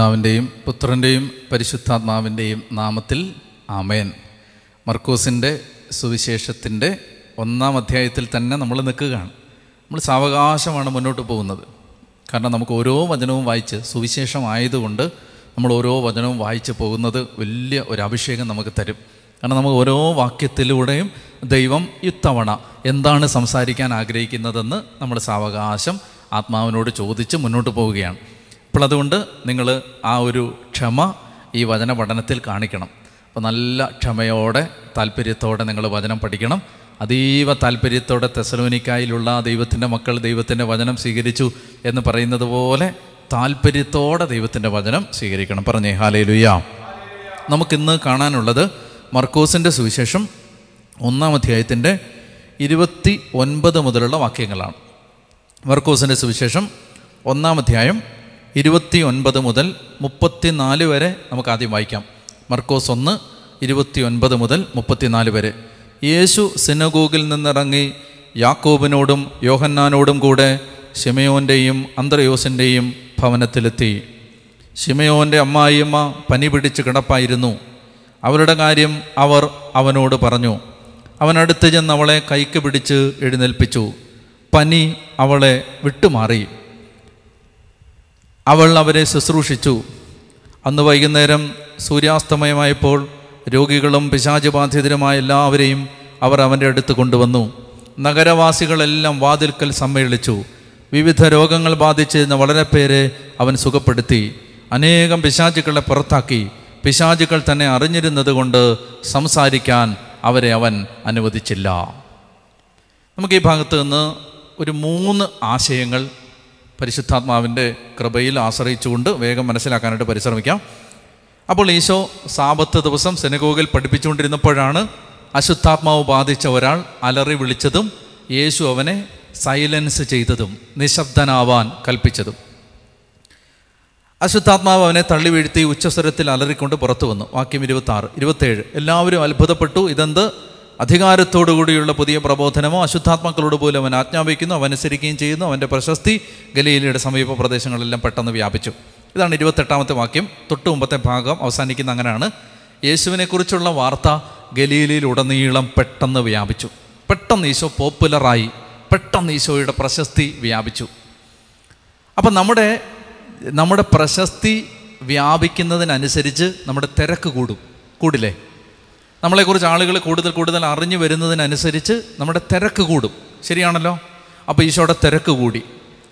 പിതാവിന്റെയും പുത്രന്റെയും പരിശുദ്ധാത്മാവിന്റെയും നാമത്തിൽ ആമേൻ. മർക്കോസിന്റെ സുവിശേഷത്തിന്റെ ഒന്നാം അധ്യായത്തിൽ തന്നെ നമ്മൾ നിൽക്കുകയാണ്. നമ്മൾ സാവകാശമാണ് മുന്നോട്ട് പോകുന്നത്. കാരണം നമുക്ക് ഓരോ വചനവും വായിച്ച് സുവിശേഷം സുവിശേഷമായതുകൊണ്ട് നമ്മൾ ഓരോ വചനവും വായിച്ച് പോകുന്നത് വലിയ ഒരു അഭിഷേകം നമുക്ക് തരും. കാരണം നമുക്ക് ഓരോ വാക്യത്തിലൂടെയും ദൈവം ഇത്തവണ എന്താണ് സംസാരിക്കാൻ ആഗ്രഹിക്കുന്നതെന്ന് നമ്മൾ സാവകാശം ആത്മാവിനോട് ചോദിച്ച് മുന്നോട്ട് പോവുകയാണ്. അപ്പോൾ അതുകൊണ്ട് നിങ്ങൾ ആ ഒരു ക്ഷമ ഈ വചന പഠനത്തിൽ കാണിക്കണം. അപ്പോൾ നല്ല ക്ഷമയോടെ താല്പര്യത്തോടെ നിങ്ങൾ വചനം പഠിക്കണം. അതീവ താല്പര്യത്തോടെ തെസലോനിക്കായിലുള്ള ദൈവത്തിന്റെ മക്കൾ ദൈവത്തിന്റെ വചനം സ്വീകരിച്ചു എന്ന് പറയുന്നത് പോലെ താല്പര്യത്തോടെ ദൈവത്തിന്റെ വചനം സ്വീകരിക്കണം. പറഞ്ഞേ ഹാലേ ലുയ്യ നമുക്കിന്ന് കാണാനുള്ളത് മർക്കോസിന്റെ സുവിശേഷം ഒന്നാം അധ്യായത്തിന്റെ ഇരുപത്തി ഒൻപത് മുതലുള്ള വാക്യങ്ങളാണ്. മർക്കോസിന്റെ സുവിശേഷം ഒന്നാം അധ്യായം ഇരുപത്തി ഒൻപത് മുതൽ മുപ്പത്തിനാല് വരെ നമുക്ക് ആദ്യം വായിക്കാം. മർക്കോസ് ഒന്ന് ഇരുപത്തി ഒൻപത് മുതൽ മുപ്പത്തിനാല് വരെ. യേശു സിനഗോഗിൽ നിന്നിറങ്ങി യാക്കോബിനോടും യോഹന്നാനോടും കൂടെ ഷിമയോന്റെയും അന്തർയോസിന്റെയും ഭവനത്തിലെത്തി. ഷിമയോന്റെ അമ്മായിയമ്മ പനി പിടിച്ച് കിടപ്പായിരുന്നു. അവരുടെ കാര്യം അവർ അവനോട് പറഞ്ഞു. അവനടുത്ത് ചെന്ന് അവളെ കൈക്ക് പിടിച്ച് എഴുന്നേൽപ്പിച്ചു. പനി അവളെ വിട്ടുമാറി. അവൾ അവരെ ശുശ്രൂഷിച്ചു. അന്ന് വൈകുന്നേരം സൂര്യാസ്തമയമായപ്പോൾ രോഗികളും പിശാചുബാധിതരുമായ എല്ലാവരെയും അവർ അവന്റെ അടുത്ത് കൊണ്ടുവന്നു. നഗരവാസികളെല്ലാം വാതിൽക്കൽ സമ്മേളിച്ചു. വിവിധ രോഗങ്ങൾ ബാധിച്ചിരുന്ന വളരെ പേരെ അവൻ സുഖപ്പെടുത്തി. അനേകം പിശാചുക്കളെ പുറത്താക്കി. പിശാചുക്കൾ തന്നെ അറിഞ്ഞിരുന്നത് കൊണ്ട് സംസാരിക്കാൻ അവരെ അവൻ അനുവദിച്ചില്ല. നമുക്ക് ഈ ഭാഗത്ത് നിന്ന് ഒരു മൂന്ന് ആശയങ്ങൾ പരിശുദ്ധാത്മാവിന്റെ കൃപയിൽ ആശ്രയിച്ചുകൊണ്ട് വേഗം മനസ്സിലാക്കാനായിട്ട് പരിശ്രമിക്കാം. അപ്പോൾ ഈശോ സാപത്ത് ദിവസം സെനഗോഗിൽ പഠിപ്പിച്ചുകൊണ്ടിരുന്നപ്പോഴാണ് അശുദ്ധാത്മാവ് ബാധിച്ച ഒരാൾ അലറി വിളിച്ചതും യേശു അവനെ സൈലൻസ് ചെയ്തതും നിശബ്ദനാവാൻ കൽപ്പിച്ചതും. അശുദ്ധാത്മാവ് അവനെ തള്ളി വീഴ്ത്തി ഉച്ചസ്വരത്തിൽ അലറിക്കൊണ്ട് പുറത്തു വന്നു. വാക്യം ഇരുപത്തി ആറ് എല്ലാവരും അത്ഭുതപ്പെട്ടു. ഇതെന്ത്? അധികാരത്തോടുകൂടിയുള്ള പുതിയ പ്രബോധനമോ അശുദ്ധാത്മാക്കളോട് പോലും അവൻ ആജ്ഞാപിക്കുന്നു അവൻ അനുസരിക്കുകയും ചെയ്യുന്നു. അവന്റെ പ്രശസ്തി ഗലീലയുടെ സമീപ പ്രദേശങ്ങളെല്ലാം പെട്ടെന്ന് വ്യാപിച്ചു. ഇതാണ് ഇരുപത്തെട്ടാമത്തെ വാക്യം. തൊട്ട് മുമ്പത്തെ ഭാഗം അവസാനിക്കുന്ന അങ്ങനെയാണ്. യേശുവിനെക്കുറിച്ചുള്ള വാർത്ത ഗലീലയിലുടനീളം പെട്ടെന്ന് വ്യാപിച്ചു. പെട്ടെന്ന് ഈശോ പോപ്പുലറായി. പെട്ടെന്ന് ഈശോയുടെ പ്രശസ്തി വ്യാപിച്ചു. അപ്പം നമ്മുടെ നമ്മുടെ പ്രശസ്തി വ്യാപിക്കുന്നതിനനുസരിച്ച് നമ്മുടെ തിരക്ക് കൂടും. കൂടില്ലേ? നമ്മളെക്കുറിച്ച് ആളുകൾ കൂടുതൽ കൂടുതൽ അറിഞ്ഞു വരുന്നതിനനുസരിച്ച് നമ്മുടെ തിരക്ക് കൂടും. ശരിയാണല്ലോ? അപ്പോൾ ഈശോയുടെ തിരക്ക് കൂടി.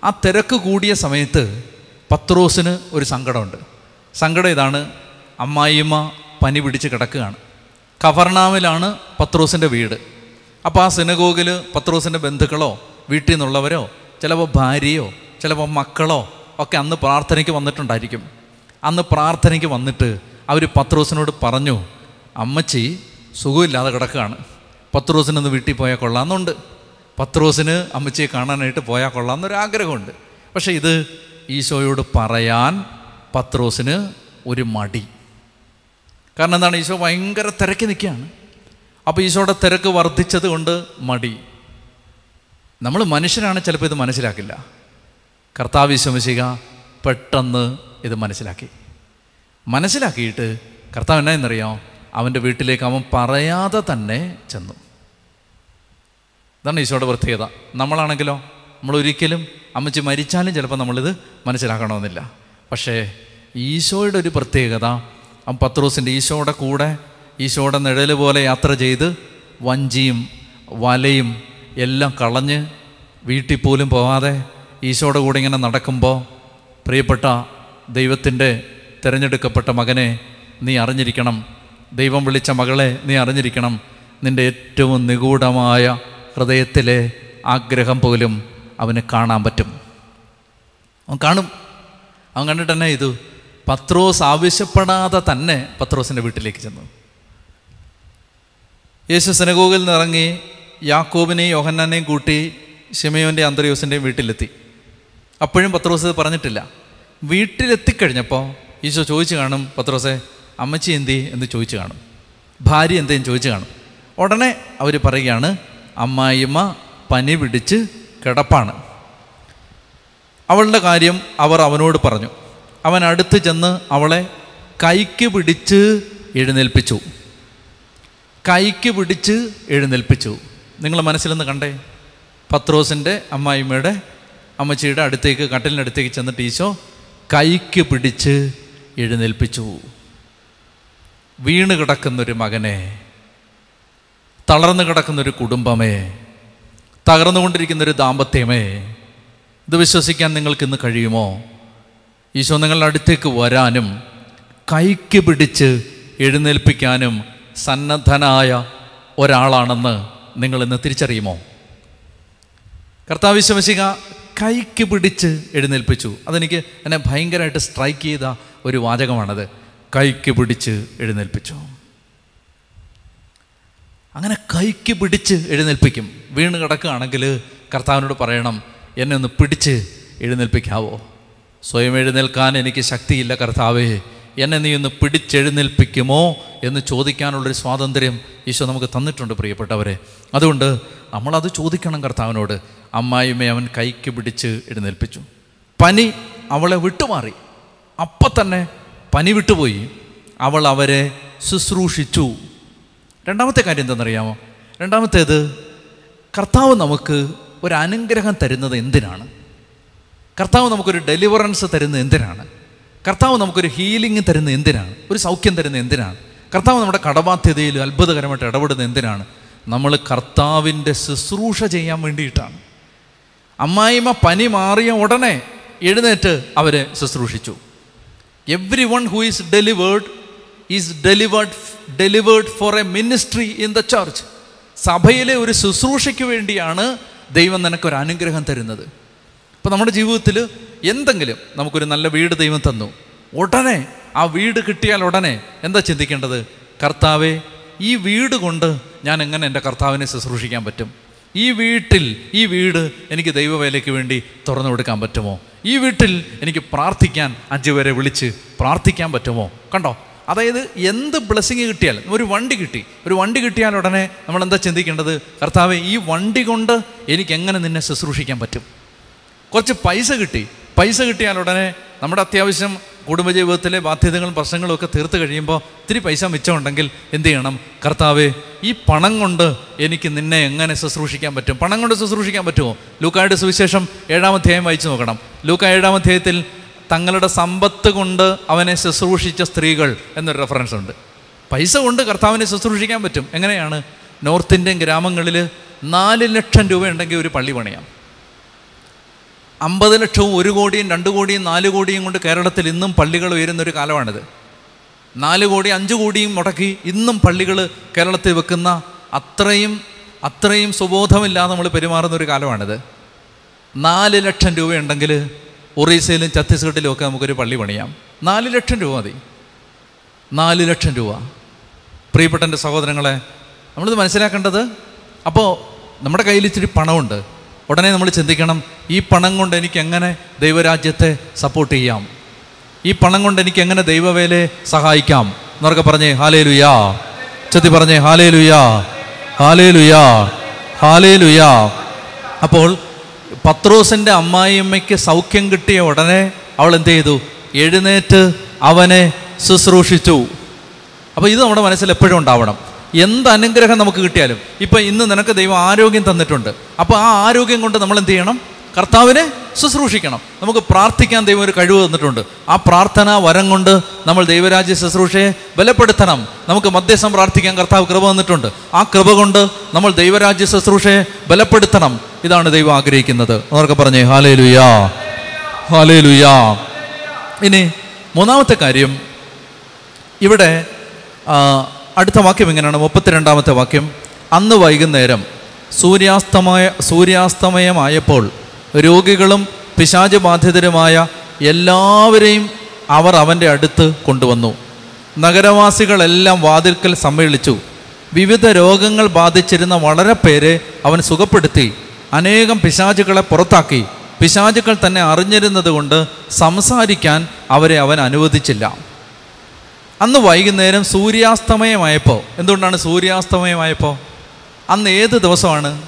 ആ തിരക്ക് കൂടിയ സമയത്ത് പത്രോസിന് ഒരു സങ്കടമുണ്ട്. സങ്കടം ഇതാണ് അമ്മായിയമ്മ പനി പിടിച്ച് കിടക്കുകയാണ്. കവർണാമിലാണ് പത്രോസിന്റെ വീട്. അപ്പോൾ ആ സിനഗോഗിൽ പത്രോസിന്റെ ബന്ധുക്കളോ വീട്ടിൽ നിന്നുള്ളവരോ ചിലപ്പോൾ ഭാര്യയോ ചിലപ്പോൾ മക്കളോ ഒക്കെ അന്ന് പ്രാർത്ഥനയ്ക്ക് വന്നിട്ടുണ്ടായിരിക്കും. അന്ന് പ്രാർത്ഥനയ്ക്ക് വന്നിട്ട് അവർ പത്രോസിനോട് പറഞ്ഞു അമ്മച്ചി സുഖമില്ലാതെ കിടക്കുകയാണ്. പത്ത് റോസിനൊന്ന് വീട്ടിൽ പോയാൽ കൊള്ളാമെന്നുണ്ട്. പത്ത് റോസിന് അമ്മച്ചിയെ കാണാനായിട്ട് പോയാൽ കൊള്ളാമെന്നൊരാഗ്രഹമുണ്ട് പക്ഷേ ഇത് ഈശോയോട് പറയാൻ പത്രോസിന് ഒരു മടി. കാരണം എന്താണ്? ഈശോ ഭയങ്കര തിരക്കി നിൽക്കുകയാണ്. അപ്പോൾ ഈശോയുടെ തിരക്ക് വർദ്ധിച്ചത് കൊണ്ട് മടി. നമ്മൾ മനുഷ്യരാണ് ചിലപ്പോൾ ഇത് മനസ്സിലാക്കില്ല. കർത്താവ് വിശ്വസിക്കുക പെട്ടെന്ന് ഇത് മനസ്സിലാക്കി. മനസ്സിലാക്കിയിട്ട് കർത്താവ് എന്നാ എന്നറിയാം അവന്റെ വീട്ടിലേക്ക് അവൻ പറയാതെ തന്നെ ചെന്നു. ഇതാണ് ഈശോയുടെ പ്രത്യേകത. നമ്മളാണെങ്കിലോ നമ്മൾ ഒരിക്കലും അമ്മച്ചി മരിച്ചാലും ചിലപ്പോൾ നമ്മളിത് മനസ്സിലാക്കണമെന്നില്ല. പക്ഷേ ഈശോയുടെ ഒരു പ്രത്യേകത അവൻ പത്രോസിന്റെ ഈശോയുടെ കൂടെ ഈശോയുടെ നിഴൽ പോലെ യാത്ര ചെയ്ത് വഞ്ചിയും വലയും എല്ലാം കളഞ്ഞ് വീട്ടിൽ പോലും പോവാതെ ഈശോയുടെ കൂടെ ഇങ്ങനെ നടക്കുമ്പോൾ പ്രിയപ്പെട്ട ദൈവത്തിന്റെ തിരഞ്ഞെടുക്കപ്പെട്ട മകനെ നീ അറിഞ്ഞിരിക്കണം. ദൈവം വിളിച്ച മകളെ നീ അറിഞ്ഞിരിക്കണം. നിന്റെ ഏറ്റവും നിഗൂഢമായ ഹൃദയത്തിലെ ആഗ്രഹം പോലും അവന് കാണാൻ പറ്റും. അവൻ കാണും. അവൻ കണ്ടിട്ട് തന്നെ ഇത് പത്രോസ് ആവശ്യപ്പെടാതെ തന്നെ പത്രോസിന്റെ വീട്ടിലേക്ക് ചെന്നു. യേശു സെനഗോഗിൽ നിന്നിറങ്ങി യാക്കോബിനെയും യോഹന്നാനെയും കൂട്ടി ഷിമയോന്റെ അന്തരീവസിന്റെയും വീട്ടിലെത്തി. അപ്പോഴും പത്രോസ് പറഞ്ഞിട്ടില്ല. വീട്ടിലെത്തിക്കഴിഞ്ഞപ്പോൾ ഈശോ ചോദിച്ചു കാണും പത്രോസെ അമ്മച്ചി എന്തി എന്ന് ചോദിച്ചു കാണും. ഭാര്യ എന്തേലും ചോദിച്ചു കാണും. ഉടനെ അവർ പറയുകയാണ് അമ്മായിമ്മ പനി പിടിച്ച് കിടപ്പാണ്. അവളുടെ കാര്യം അവർ അവനോട് പറഞ്ഞു. അവൻ അടുത്ത് ചെന്ന് അവളെ കൈക്ക് പിടിച്ച് എഴുന്നേൽപ്പിച്ചു. കൈക്ക് പിടിച്ച് എഴുന്നേൽപ്പിച്ചു. നിങ്ങൾ മനസ്സിലൊന്ന് കണ്ടേ? പത്രോസിന്റെ അമ്മായിമ്മയുടെ അമ്മച്ചിയുടെ അടുത്തേക്ക് കട്ടിലിനടുത്തേക്ക് ചെന്നിട്ട് ഈശോ കൈക്ക് പിടിച്ച് എഴുന്നേൽപ്പിച്ചു. വീണ് കിടക്കുന്നൊരു മകനെ തളർന്നു കിടക്കുന്നൊരു കുടുംബമേ തകർന്നുകൊണ്ടിരിക്കുന്നൊരു ദാമ്പത്യമേ ഇത് വിശ്വസിക്കാൻ നിങ്ങൾക്ക് ഇന്ന് കഴിയുമോ? ഈശോ നിങ്ങളുടെ അടുത്തേക്ക് വരാനും കൈക്ക് പിടിച്ച് എഴുന്നേൽപ്പിക്കാനും സന്നദ്ധനായ ഒരാളാണെന്ന് നിങ്ങൾ ഇന്ന് തിരിച്ചറിയുമോ? കർത്താവ് വിശ്വസിക കൈക്ക് പിടിച്ച് എഴുന്നേൽപ്പിച്ചു. അതെനിക്ക് എന്നെ ഭയങ്കരമായിട്ട് സ്ട്രൈക്ക് ചെയ്ത ഒരു വാചകമാണത്. കൈക്ക് പിടിച്ച് എഴുന്നേൽപ്പിച്ചു? അങ്ങനെ കൈക്ക് പിടിച്ച് എഴുന്നേൽപ്പിക്കും. വീണ് കിടക്കുകയാണെങ്കിൽ കർത്താവിനോട് പറയണം എന്നെ ഒന്ന് പിടിച്ച് എഴുന്നേൽപ്പിക്കാവോ? സ്വയം എഴുന്നേൽക്കാൻ എനിക്ക് ശക്തിയില്ല കർത്താവേ. എന്നെ നീ ഒന്ന് പിടിച്ചെഴുന്നേൽപ്പിക്കുമോ? എന്ന് ചോദിക്കാനുള്ളൊരു സ്വാതന്ത്ര്യം ഈശോ നമുക്ക് തന്നിട്ടുണ്ട് പ്രിയപ്പെട്ടവരെ. അതുകൊണ്ട് നമ്മളത് ചോദിക്കണം കർത്താവിനോട്. അമ്മായിമ്മ അവൻ കൈക്ക് പിടിച്ച് എഴുന്നേൽപ്പിച്ചു. പനി അവളെ വിട്ടുമാറി. അപ്പം തന്നെ പനി വിട്ടുപോയി അവൾ അവരെ ശുശ്രൂഷിച്ചു. രണ്ടാമത്തെ കാര്യം എന്താണെന്നറിയാമോ രണ്ടാമത്തേത് കർത്താവ് നമുക്ക് ഒരു അനുഗ്രഹം തരുന്നത് എന്തിനാണ്? കർത്താവ് നമുക്കൊരു ഡെലിവറൻസ് തരുന്നത് എന്തിനാണ്? കർത്താവ് നമുക്കൊരു ഹീലിംഗ് തരുന്നത് എന്തിനാണ്? ഒരു സൗഖ്യം തരുന്നത് എന്തിനാണ്? കർത്താവ് നമ്മുടെ കടബാധ്യതയിൽ അത്ഭുതകരമായിട്ട് ഇടപെടുന്നത് എന്തിനാണ്? നമ്മൾ കർത്താവിന്റെ ശുശ്രൂഷ ചെയ്യാൻ വേണ്ടിയിട്ടാണ്. അമ്മായിമ്മ പനി മാറിയ ഉടനെ എഴുന്നേറ്റ് അവരെ ശുശ്രൂഷിച്ചു. Every one who is delivered is delivered delivered for a ministry in the church സഭയിലെ ഒരു ശുശ്രൂഷയ്ക്ക് വേണ്ടിയാണ് ദൈവം നിനക്കൊരു അനുഗ്രഹം തരുന്നത്. ഇപ്പം നമ്മുടെ ജീവിതത്തിൽ എന്തെങ്കിലും നമുക്കൊരു നല്ല വീട് ദൈവം തന്നു. ഉടനെ ആ വീട് കിട്ടിയാൽ ഉടനെ എന്താ ചിന്തിക്കേണ്ടത്? കർത്താവെ ഈ വീട് കൊണ്ട് ഞാൻ എങ്ങനെ എന്റെ കർത്താവിനെ ശുശ്രൂഷിക്കാൻ പറ്റും? ഈ വീട്ടിൽ ഈ വീട് എനിക്ക് ദൈവവേലയ്ക്ക് വേണ്ടി തുറന്നു കൊടുക്കാൻ പറ്റുമോ? ഈ വീട്ടിൽ എനിക്ക് പ്രാർത്ഥിക്കാൻ അഞ്ചു പേരെ വിളിച്ച് പ്രാർത്ഥിക്കാൻ പറ്റുമോ? കണ്ടോ? അതായത് എന്ത് ബ്ലെസ്സിങ് കിട്ടിയാൽ ഒരു വണ്ടി കിട്ടി. ഒരു വണ്ടി കിട്ടിയാൽ ഉടനെ നമ്മൾ എന്താ ചിന്തിക്കേണ്ടത്? കർത്താവ് ഈ വണ്ടി കൊണ്ട് എനിക്ക് എങ്ങനെ നിന്നെ ശുശ്രൂഷിക്കാൻ പറ്റും? കുറച്ച് പൈസ കിട്ടി. പൈസ കിട്ടിയാൽ ഉടനെ നമ്മുടെ അത്യാവശ്യം കുടുംബജീവിതത്തിലെ ബാധ്യതകളും പ്രശ്നങ്ങളും ഒക്കെ തീർത്ത് കഴിയുമ്പോൾ ഇത്തിരി പൈസ മിച്ചമുണ്ടെങ്കിൽ എന്ത് ചെയ്യണം? കർത്താവ് ഈ പണം കൊണ്ട് എനിക്ക് നിന്നെ എങ്ങനെ ശുശ്രൂഷിക്കാൻ പറ്റും? പണം കൊണ്ട് ശുശ്രൂഷിക്കാൻ പറ്റുമോ? ലൂക്കായുടെ സുവിശേഷം ഏഴാം അധ്യായം വായിച്ചു നോക്കണം. ലൂക്ക ഏഴാം അധ്യായത്തിൽ തങ്ങളുടെ സമ്പത്ത് കൊണ്ട് അവനെ ശുശ്രൂഷിച്ച സ്ത്രീകൾ എന്നൊരു റെഫറൻസ് ഉണ്ട്. പൈസ കൊണ്ട് കർത്താവിനെ ശുശ്രൂഷിക്കാൻ പറ്റും. എങ്ങനെയാണ്? നോർത്ത് ഇന്ത്യൻ ഗ്രാമങ്ങളിൽ നാല് ലക്ഷം രൂപ ഉണ്ടെങ്കിൽ ഒരു പള്ളി പണിയാം. അമ്പത് ലക്ഷവും ഒരു കോടിയും രണ്ട് കോടിയും നാല് കോടിയും കൊണ്ട് കേരളത്തിൽ ഇന്നും പള്ളികൾ ഉയരുന്നൊരു കാലമാണിത്. നാല് കോടി അഞ്ച് കോടിയും മുടക്കി ഇന്നും പള്ളികൾ കേരളത്തിൽ വെക്കുന്ന അത്രയും അത്രയും സുബോധമില്ലാതെ നമ്മൾ പെരുമാറുന്ന ഒരു കാലമാണിത്. നാല് ലക്ഷം രൂപയുണ്ടെങ്കിൽ ഒറീസയിലും ഛത്തീസ്ഗഡിലും ഒക്കെ നമുക്കൊരു പള്ളി പണിയാം. നാല് ലക്ഷം രൂപ മതി. നാല് ലക്ഷം രൂപ. പ്രിയപ്പെട്ട എന്റെ സഹോദരങ്ങളെ നമ്മളിത് മനസ്സിലാക്കേണ്ടത് അപ്പോൾ നമ്മുടെ കയ്യിൽ ഇച്ചിരി പണമുണ്ട്. ഉടനെ നമ്മൾ ചിന്തിക്കണം ഈ പണം കൊണ്ട് എനിക്ക് എങ്ങനെ ദൈവരാജ്യത്തെ സപ്പോർട്ട് ചെയ്യാം? ഈ പണം കൊണ്ട് എനിക്ക് എങ്ങനെ ദൈവവേലയെ സഹായിക്കാം? എന്നൊക്കെ പറഞ്ഞേ ഹാലേ ലുയാ ചെത്തി പറഞ്ഞേ ഹാലേ ലുയാ ഹാലേ ലുയാ ഹാലേ ലുയാ അപ്പോൾ പത്രോസിന്റെ അമ്മായിയമ്മയ്ക്ക് സൗഖ്യം കിട്ടിയ ഉടനെ അവൾ എന്ത് ചെയ്തു? എഴുന്നേറ്റ് അവനെ ശുശ്രൂഷിച്ചു. അപ്പോൾ ഇത് നമ്മുടെ മനസ്സിൽ എപ്പോഴും ഉണ്ടാവണം. എന്ത് അനുഗ്രഹം നമുക്ക് കിട്ടിയാലും. ഇപ്പം ഇന്ന് നിനക്ക് ദൈവം ആരോഗ്യം തന്നിട്ടുണ്ട്. അപ്പോൾ ആ ആരോഗ്യം കൊണ്ട് നമ്മൾ എന്ത് ചെയ്യണം? കർത്താവിനെ ശുശ്രൂഷിക്കണം. നമുക്ക് പ്രാർത്ഥിക്കാൻ ദൈവം ഒരു കഴിവ് തന്നിട്ടുണ്ട്. ആ പ്രാർത്ഥന വരം കൊണ്ട് നമ്മൾ ദൈവരാജ്യ ശുശ്രൂഷയെ ബലപ്പെടുത്തണം. നമുക്ക് മധ്യസ്ഥം പ്രാർത്ഥിക്കാൻ കർത്താവ് കൃപ തന്നിട്ടുണ്ട്. ആ കൃപ കൊണ്ട് നമ്മൾ ദൈവരാജ്യ ശുശ്രൂഷയെ ബലപ്പെടുത്തണം. ഇതാണ് ദൈവം ആഗ്രഹിക്കുന്നത്. അവർക്ക് പറഞ്ഞേ ഹാലേ ലുയാ ഹാലേ ലുയാ ഇനി മൂന്നാമത്തെ കാര്യം. ഇവിടെ അടുത്ത വാക്യം എങ്ങനെയാണ്? മുപ്പത്തിരണ്ടാമത്തെ വാക്യം. അന്ന് വൈകുന്നേരം സൂര്യാസ്തമയ സൂര്യാസ്തമയമായപ്പോൾ രോഗികളും പിശാച ബാധിതരുമായ എല്ലാവരെയും അവർ അവന്റെ അടുത്ത് കൊണ്ടുവന്നു. നഗരവാസികളെല്ലാം വാതിൽക്കൽ സമ്മേളിച്ചു. വിവിധ രോഗങ്ങൾ ബാധിച്ചിരുന്ന വളരെ പേരെ അവൻ സുഖപ്പെടുത്തി. അനേകം പിശാചുകളെ പുറത്താക്കി. പിശാചുക്കൾ തന്നെ അറിഞ്ഞിരുന്നത് കൊണ്ട് സംസാരിക്കാൻ അവരെ അവൻ അനുവദിച്ചില്ല. അന്ന് വൈകുന്നേരം സൂര്യാസ്തമയമായപ്പോൾ എന്തുകൊണ്ടാണ് സൂര്യാസ്തമയമായപ്പോൾ അന്ന് ഏത് ദിവസമാണ്?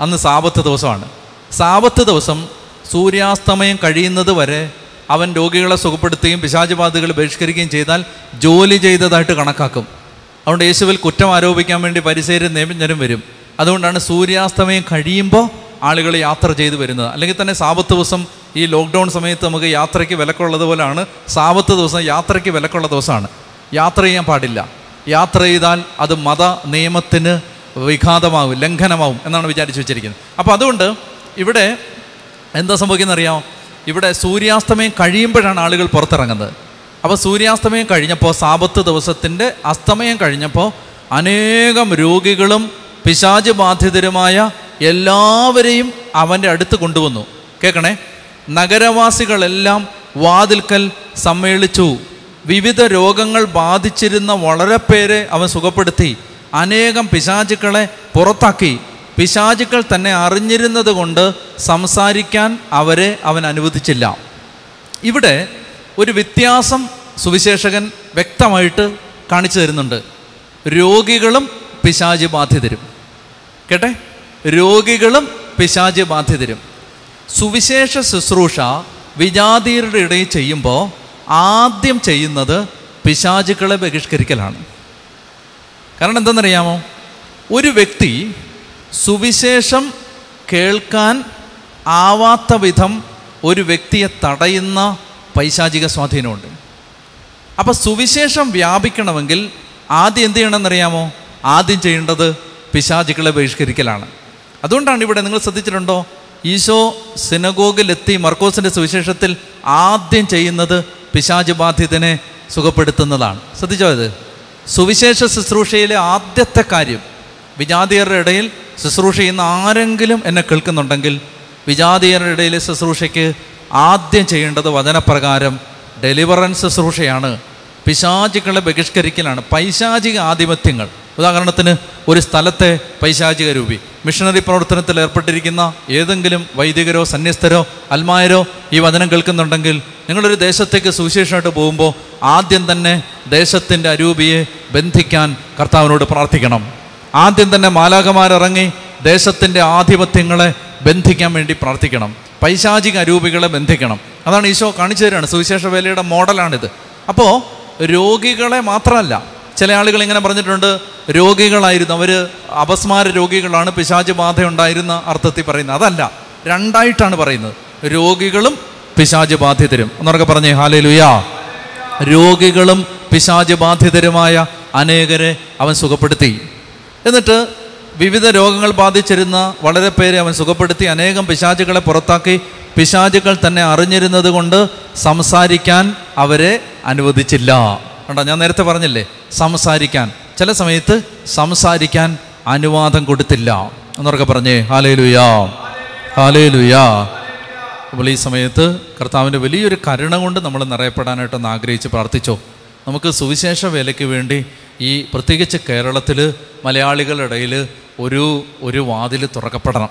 അന്ന് സാപത്ത് ദിവസമാണ്. സാപത്ത് ദിവസം സൂര്യാസ്തമയം കഴിയുന്നത് വരെ അവൻ രോഗികളെ സുഖപ്പെടുത്തുകയും പിശാചുബാധകൾ ബഹിഷ്കരിക്കുകയും ചെയ്താൽ ജോലി ചെയ്തതായിട്ട് കണക്കാക്കും. അതുകൊണ്ട് യേശുവിൽ കുറ്റം ആരോപിക്കാൻ വേണ്ടി പരിസരും നിയമജ്ഞരും വരും. അതുകൊണ്ടാണ് സൂര്യാസ്തമയം കഴിയുമ്പോൾ ആളുകൾ യാത്ര ചെയ്തു വരുന്നത്. അല്ലെങ്കിൽ തന്നെ സാപത്ത് ദിവസം ഈ ലോക്ക്ഡൗൺ സമയത്ത് നമുക്ക് യാത്രയ്ക്ക് വിലക്കുള്ളത് പോലെയാണ് സാപത്ത് ദിവസം യാത്രയ്ക്ക് വിലക്കുള്ള ദിവസമാണ്. യാത്ര ചെയ്യാൻ പാടില്ല. യാത്ര ചെയ്താൽ അത് മത നിയമത്തിന് വിഘാതമാവും ലംഘനമാവും എന്നാണ് വിചാരിച്ചു വെച്ചിരിക്കുന്നത്. അപ്പോൾ അതുകൊണ്ട് ഇവിടെ എന്താ സംഭവിക്കുന്നത് അറിയാമോ ഇവിടെ സൂര്യാസ്തമയം കഴിയുമ്പോഴാണ് ആളുകൾ പുറത്തിറങ്ങുന്നത്. അപ്പോൾ സൂര്യാസ്തമയം കഴിഞ്ഞപ്പോൾ സാപത്ത് ദിവസത്തിന്റെ അസ്തമയം കഴിഞ്ഞപ്പോൾ അനേകം രോഗികളും പിശാച് ബാധിതരുമായ എല്ലാവരെയും അവന്റെ അടുത്ത് കൊണ്ടുവന്നു. കേൾക്കണേ നഗരവാസികളെല്ലാം വാതിൽക്കൽ സമ്മേളിച്ചു. വിവിധ രോഗങ്ങൾ ബാധിച്ചിരുന്ന വളരെ പേരെ അവൻ സുഖപ്പെടുത്തി. അനേകം പിശാചുക്കളെ പുറത്താക്കി. പിശാചുക്കൾ തന്നെ അറിഞ്ഞിരുന്നത് കൊണ്ട് സംസാരിക്കാൻ അവരെ അവൻ അനുവദിച്ചില്ല. ഇവിടെ ഒരു വ്യത്യാസം സുവിശേഷകൻ വ്യക്തമായിട്ട് കാണിച്ചു തരുന്നുണ്ട്. രോഗികളും പിശാചി ബാധിതരും. കേട്ടെ? രോഗികളും പിശാചി ബാധിതരും. സുവിശേഷ ശുശ്രൂഷ വിജാതീയരുടെ ഇടയിൽ ചെയ്യുമ്പോൾ ആദ്യം ചെയ്യുന്നത് പിശാചുക്കളെ ബഹിഷ്കരിക്കലാണ്. കാരണം എന്തെന്നറിയാമോ? ഒരു വ്യക്തി സുവിശേഷം കേൾക്കാൻ ആവാത്ത വിധം ഒരു വ്യക്തിയെ തടയുന്ന പൈശാചിക സ്വാധീനമുണ്ട്. അപ്പോൾ സുവിശേഷം വ്യാപിക്കണമെങ്കിൽ ആദ്യം എന്ത് ചെയ്യണമെന്നറിയാമോ? ആദ്യം ചെയ്യേണ്ടത് പിശാചുക്കളെ ബഹിഷ്കരിക്കലാണ്. അതുകൊണ്ടാണ് ഇവിടെ നിങ്ങൾ ശ്രദ്ധിച്ചിട്ടുണ്ടോ? ഈശോ സിനഗോഗിലെത്തി മർക്കോസിന്റെ സുവിശേഷത്തിൽ ആദ്യം ചെയ്യുന്നത് പിശാച് ബാധിതനെ സുഖപ്പെടുത്തുന്നതാണ്. ശ്രദ്ധിച്ചോ ഇത്? സുവിശേഷ ശുശ്രൂഷയിലെ ആദ്യത്തെ കാര്യം വിജാതീയരുടെ ഇടയിൽ ശുശ്രൂഷ ചെയ്യുന്ന ആരെങ്കിലും എന്നെ കേൾക്കുന്നുണ്ടെങ്കിൽ വിജാതീയരുടെ ഇടയിലെ ശുശ്രൂഷയ്ക്ക് ആദ്യം ചെയ്യേണ്ടത് വചനപ്രകാരം ഡെലിവറൻസ് ശുശ്രൂഷയാണ്. പിശാചികളെ ബഹിഷ്കരിക്കലാണ്. പൈശാചിക ആധിപത്യങ്ങൾ. ഉദാഹരണത്തിന് ഒരു സ്ഥലത്തെ പൈശാചിക രൂപി. മിഷണറി പ്രവർത്തനത്തിൽ ഏർപ്പെട്ടിരിക്കുന്ന ഏതെങ്കിലും വൈദികരോ സന്യസ്തരോ അൽമായരോ ഈ വചനം കേൾക്കുന്നുണ്ടെങ്കിൽ നിങ്ങളൊരു ദേശത്തേക്ക് സുവിശേഷമായിട്ട് പോകുമ്പോൾ ആദ്യം തന്നെ ദേശത്തിന്റെ അരൂപിയെ ബന്ധിക്കാൻ കർത്താവിനോട് പ്രാർത്ഥിക്കണം. ആദ്യം തന്നെ മാലാകമാരിറങ്ങി ദേശത്തിന്റെ ആധിപത്യങ്ങളെ ബന്ധിക്കാൻ വേണ്ടി പ്രാർത്ഥിക്കണം. പൈശാചിക അരൂപികളെ ബന്ധിക്കണം. അതാണ് ഈശോ കാണിച്ചു തരാണ് സുവിശേഷ വേലയുടെ മോഡലാണിത്. അപ്പോൾ രോഗികളെ മാത്രമല്ല ചില ആളുകൾ ഇങ്ങനെ പറഞ്ഞിട്ടുണ്ട് രോഗികളായിരുന്നു. അവർ അപസ്മാര രോഗികളാണ് പിശാച് ബാധ ഉണ്ടായിരുന്ന അർത്ഥത്തിൽ പറയുന്നത്. അതല്ല രണ്ടായിട്ടാണ് പറയുന്നത്. രോഗികളും പിശാച് ബാധിതരും. എന്നൊക്കെ പറഞ്ഞേ ഹാലേ ലുയാ രോഗികളും പിശാച് ബാധിതരുമായ അനേകരെ അവൻ സുഖപ്പെടുത്തി. എന്നിട്ട് വിവിധ രോഗങ്ങൾ ബാധിച്ചിരുന്ന വളരെ പേരെ അവൻ സുഖപ്പെടുത്തി അനേകം പിശാചുകളെ പുറത്താക്കി. പിശാചുകൾ തന്നെ അറിഞ്ഞിരുന്നത് കൊണ്ട് സംസാരിക്കാൻ അവരെ അനുവദിച്ചില്ല. കണ്ടോ ഞാൻ നേരത്തെ പറഞ്ഞില്ലേ സംസാരിക്കാൻ. ചില സമയത്ത് സംസാരിക്കാൻ അനുവാദം കൊടുത്തില്ല. എന്നൊക്കെ പറഞ്ഞേ ഹാലേ ലുയാ ഹാലേ ലുയാ അപ്പോൾ ഈ സമയത്ത് കർത്താവിന്റെ വലിയൊരു കരുണ കൊണ്ട് നമ്മൾ നിറയപ്പെടാനായിട്ടൊന്ന് ആഗ്രഹിച്ച് പ്രാർത്ഥിച്ചോ. നമുക്ക് സുവിശേഷ വേലയ്ക്ക് വേണ്ടി ഈ പ്രത്യേകിച്ച് കേരളത്തിൽ മലയാളികളുടെ ഇടയിൽ ഒരു ഒരു വാതിൽ തുറക്കപ്പെടണം.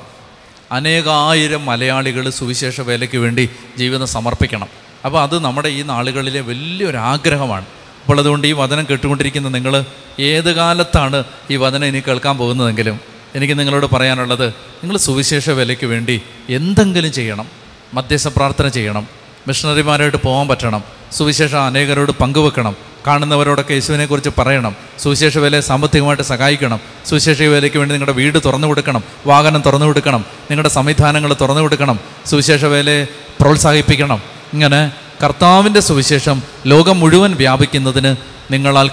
അനേകായിരം മലയാളികൾ സുവിശേഷ വേലയ്ക്ക് വേണ്ടി ജീവിതം സമർപ്പിക്കണം. അപ്പോൾ അത് നമ്മുടെ ഈ നാളുകളിലെ വലിയൊരു ആഗ്രഹമാണ്. അപ്പോൾ അതുകൊണ്ട് ഈ വചനം കേട്ടുകൊണ്ടിരിക്കുന്ന നിങ്ങൾ ഏത് കാലത്താണ് ഈ വചനം ഇനി കേൾക്കാൻ പോകുന്നതെങ്കിലും എനിക്ക് നിങ്ങളോട് പറയാനുള്ളത് നിങ്ങൾ സുവിശേഷ വിലയ്ക്ക് വേണ്ടി എന്തെങ്കിലും ചെയ്യണം. മധ്യസ്ഥ പ്രാർത്ഥന ചെയ്യണം. മിഷണറിമാരായിട്ട് പോകാൻ പറ്റണം. സുവിശേഷം അനേകരോട് പങ്കുവെക്കണം. കാണുന്നവരോടൊക്കെ യേശുവിനെക്കുറിച്ച് പറയണം. സുവിശേഷ വിലയെ സാമ്പത്തികമായിട്ട് സഹായിക്കണം. സുവിശേഷ വിലയ്ക്ക് വേണ്ടി നിങ്ങളുടെ വീട് തുറന്നു കൊടുക്കണം. വാഹനം തുറന്നു കൊടുക്കണം. നിങ്ങളുടെ സംവിധാനങ്ങൾ തുറന്നു കൊടുക്കണം. സുവിശേഷ വിലയെ പ്രോത്സാഹിപ്പിക്കണം. ഇങ്ങനെ കർത്താവിന്റെ സുവിശേഷം ലോകം മുഴുവൻ വ്യാപിക്കുന്നതിന് നിങ്ങളാൽ